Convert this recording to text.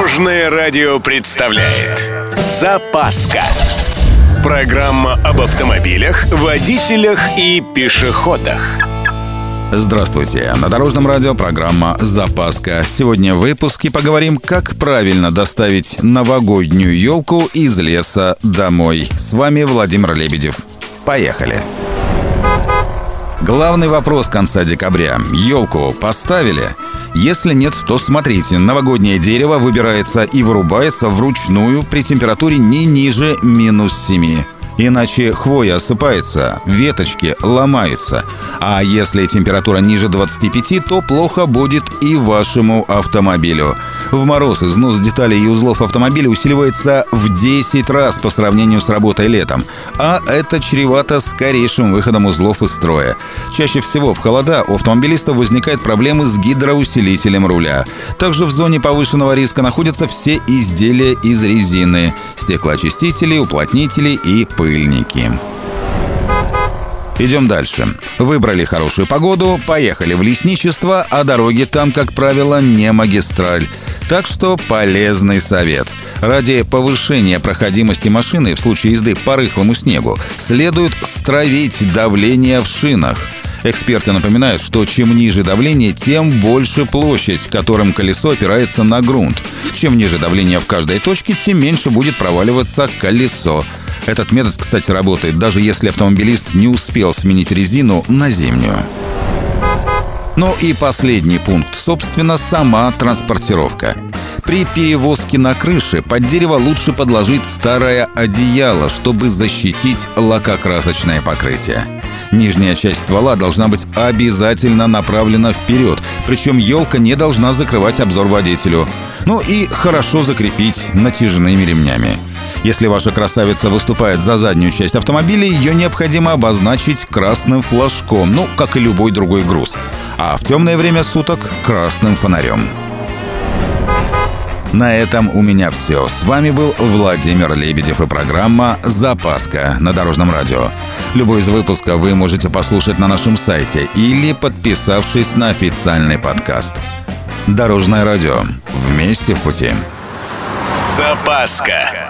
Дорожное радио представляет Запаска Программа об автомобилях, водителях и пешеходах Здравствуйте! На Дорожном радио программа «Запаска». Сегодня в выпуске поговорим, как правильно доставить новогоднюю елку из леса домой. С вами Владимир Лебедев. Поехали! Главный вопрос конца декабря. Елку поставили? Если нет, то смотрите, новогоднее дерево выбирается и вырубается вручную при температуре не ниже минус 7. Иначе хвоя осыпается, веточки ломаются. А если температура ниже 25, то плохо будет и вашему автомобилю. В мороз износ деталей и узлов автомобиля усиливается в 10 раз по сравнению с работой летом. А это чревато скорейшим выходом узлов из строя. Чаще всего в холода у автомобилистов возникают проблемы с гидроусилителем руля. Также в зоне повышенного риска находятся все изделия из резины, стеклоочистители, уплотнители и пыльники. Идем дальше. Выбрали хорошую погоду, поехали в лесничество, а дороги там, как правило, не магистраль. Так что полезный совет. Ради повышения проходимости машины в случае езды по рыхлому снегу следует стравить давление в шинах. Эксперты напоминают, что чем ниже давление, тем больше площадь, которым колесо опирается на грунт. Чем ниже давление в каждой точке, тем меньше будет проваливаться колесо. Этот метод, кстати, работает, даже если автомобилист не успел сменить резину на зимнюю. Ну и последний пункт, собственно, сама транспортировка. При перевозке на крыше под дерево лучше подложить старое одеяло, чтобы защитить лакокрасочное покрытие. Нижняя часть ствола должна быть обязательно направлена вперед, причем елка не должна закрывать обзор водителю. Ну и хорошо закрепить натяжными ремнями. Если ваша красавица выступает за заднюю часть автомобиля, ее необходимо обозначить красным флажком, ну, как и любой другой груз. А в темное время суток — красным фонарем. На этом у меня все. С вами был Владимир Лебедев и программа «Запаска» на Дорожном радио. Любой из выпусков вы можете послушать на нашем сайте или подписавшись на официальный подкаст. Дорожное радио. Вместе в пути. Запаска.